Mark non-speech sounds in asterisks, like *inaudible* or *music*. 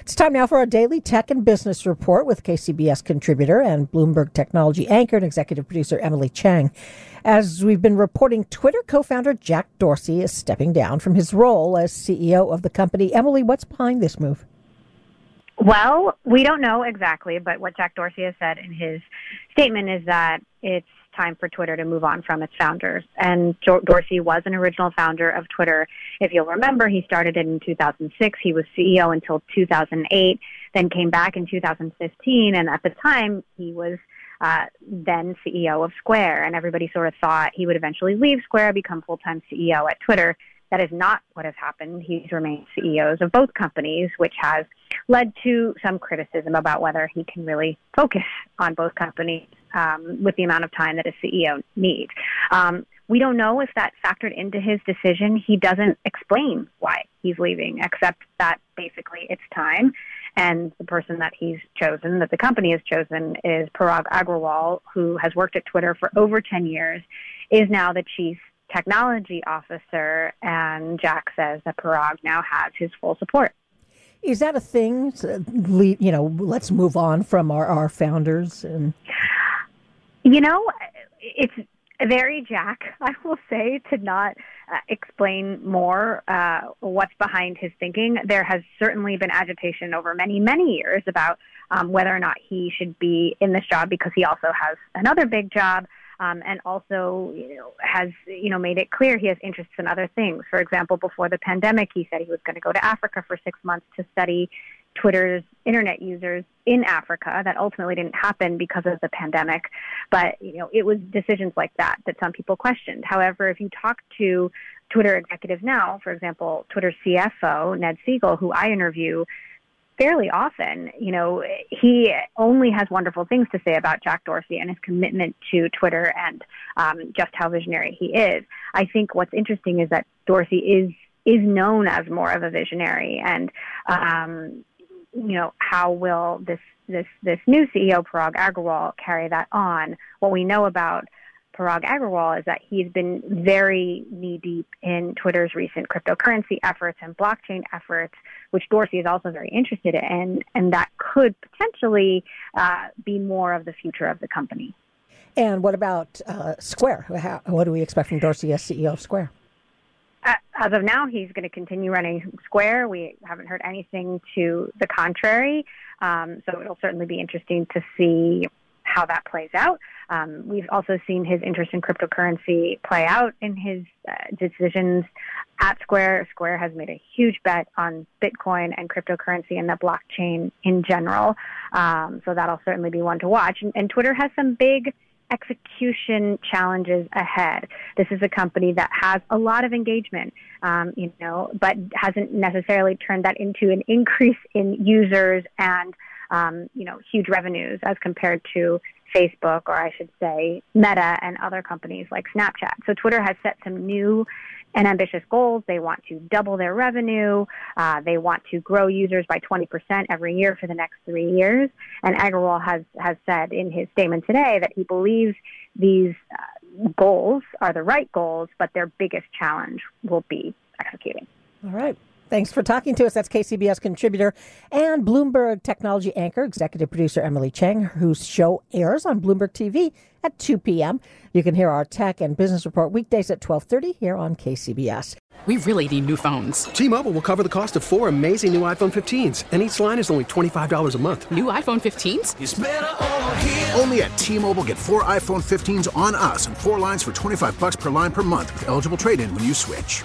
It's time now for our daily tech and business report with KCBS contributor and Bloomberg technology anchor and executive producer Emily Chang. As we've been reporting, Twitter co founder Jack Dorsey is stepping down from his role as CEO of the company. Emily, what's behind this move? Well, we don't know exactly, but what Jack Dorsey has said in his statement is that it's time for Twitter to move on from its founders. And Dorsey was an original founder of Twitter. If you'll remember, he started it in 2006. He was CEO until 2008, then came back in 2015. And at the time, he was uh, then CEO of Square. And everybody sort of thought he would eventually leave Square, become full time CEO at Twitter. That is not what has happened. He's remained CEOs of both companies, which has led to some criticism about whether he can really focus on both companies um, with the amount of time that a CEO needs. Um, we don't know if that factored into his decision. He doesn't explain why he's leaving, except that basically it's time. And the person that he's chosen, that the company has chosen, is Parag Agrawal, who has worked at Twitter for over 10 years, is now the chief technology officer. And Jack says that Parag now has his full support. Is that a thing? You know, let's move on from our, our founders and you know, it's very Jack, *laughs* I will say, to not uh, explain more uh, what's behind his thinking. There has certainly been agitation over many, many years about um, whether or not he should be in this job because he also has another big job. Um, and also you know, has you know made it clear he has interests in other things. For example, before the pandemic, he said he was going to go to Africa for six months to study Twitter's internet users in Africa. That ultimately didn't happen because of the pandemic, but you know it was decisions like that that some people questioned. However, if you talk to Twitter executives now, for example, Twitter CFO Ned Segal, who I interview fairly often, you know, he only has wonderful things to say about Jack Dorsey and his commitment to Twitter and um, just how visionary he is. I think what's interesting is that Dorsey is is known as more of a visionary and um, you know, how will this this this new CEO Parag Agrawal carry that on? What we know about Parag Agrawal is that he's been very knee deep in Twitter's recent cryptocurrency efforts and blockchain efforts, which Dorsey is also very interested in, and that could potentially uh, be more of the future of the company. And what about uh, Square? How, what do we expect from Dorsey as CEO of Square? As of now, he's going to continue running Square. We haven't heard anything to the contrary. Um, so it'll certainly be interesting to see how that plays out. Um, we've also seen his interest in cryptocurrency play out in his uh, decisions at Square. Square has made a huge bet on Bitcoin and cryptocurrency and the blockchain in general. Um, so that'll certainly be one to watch. And, and Twitter has some big execution challenges ahead. This is a company that has a lot of engagement, um, you know, but hasn't necessarily turned that into an increase in users and, um, you know, huge revenues as compared to Facebook, or I should say Meta and other companies like Snapchat. So Twitter has set some new and ambitious goals. They want to double their revenue. Uh, they want to grow users by 20% every year for the next three years. And Agrawal has, has said in his statement today that he believes these uh, goals are the right goals, but their biggest challenge will be executing. All right. Thanks for talking to us. That's KCBS contributor and Bloomberg technology anchor, executive producer Emily Chang, whose show airs on Bloomberg TV at 2 p.m. You can hear our tech and business report weekdays at 12:30 here on KCBS. We really need new phones. T-Mobile will cover the cost of four amazing new iPhone 15s, and each line is only $25 a month. New iPhone 15s? Only at T-Mobile get four iPhone 15s on us and four lines for 25 bucks per line per month with eligible trade-in when you switch.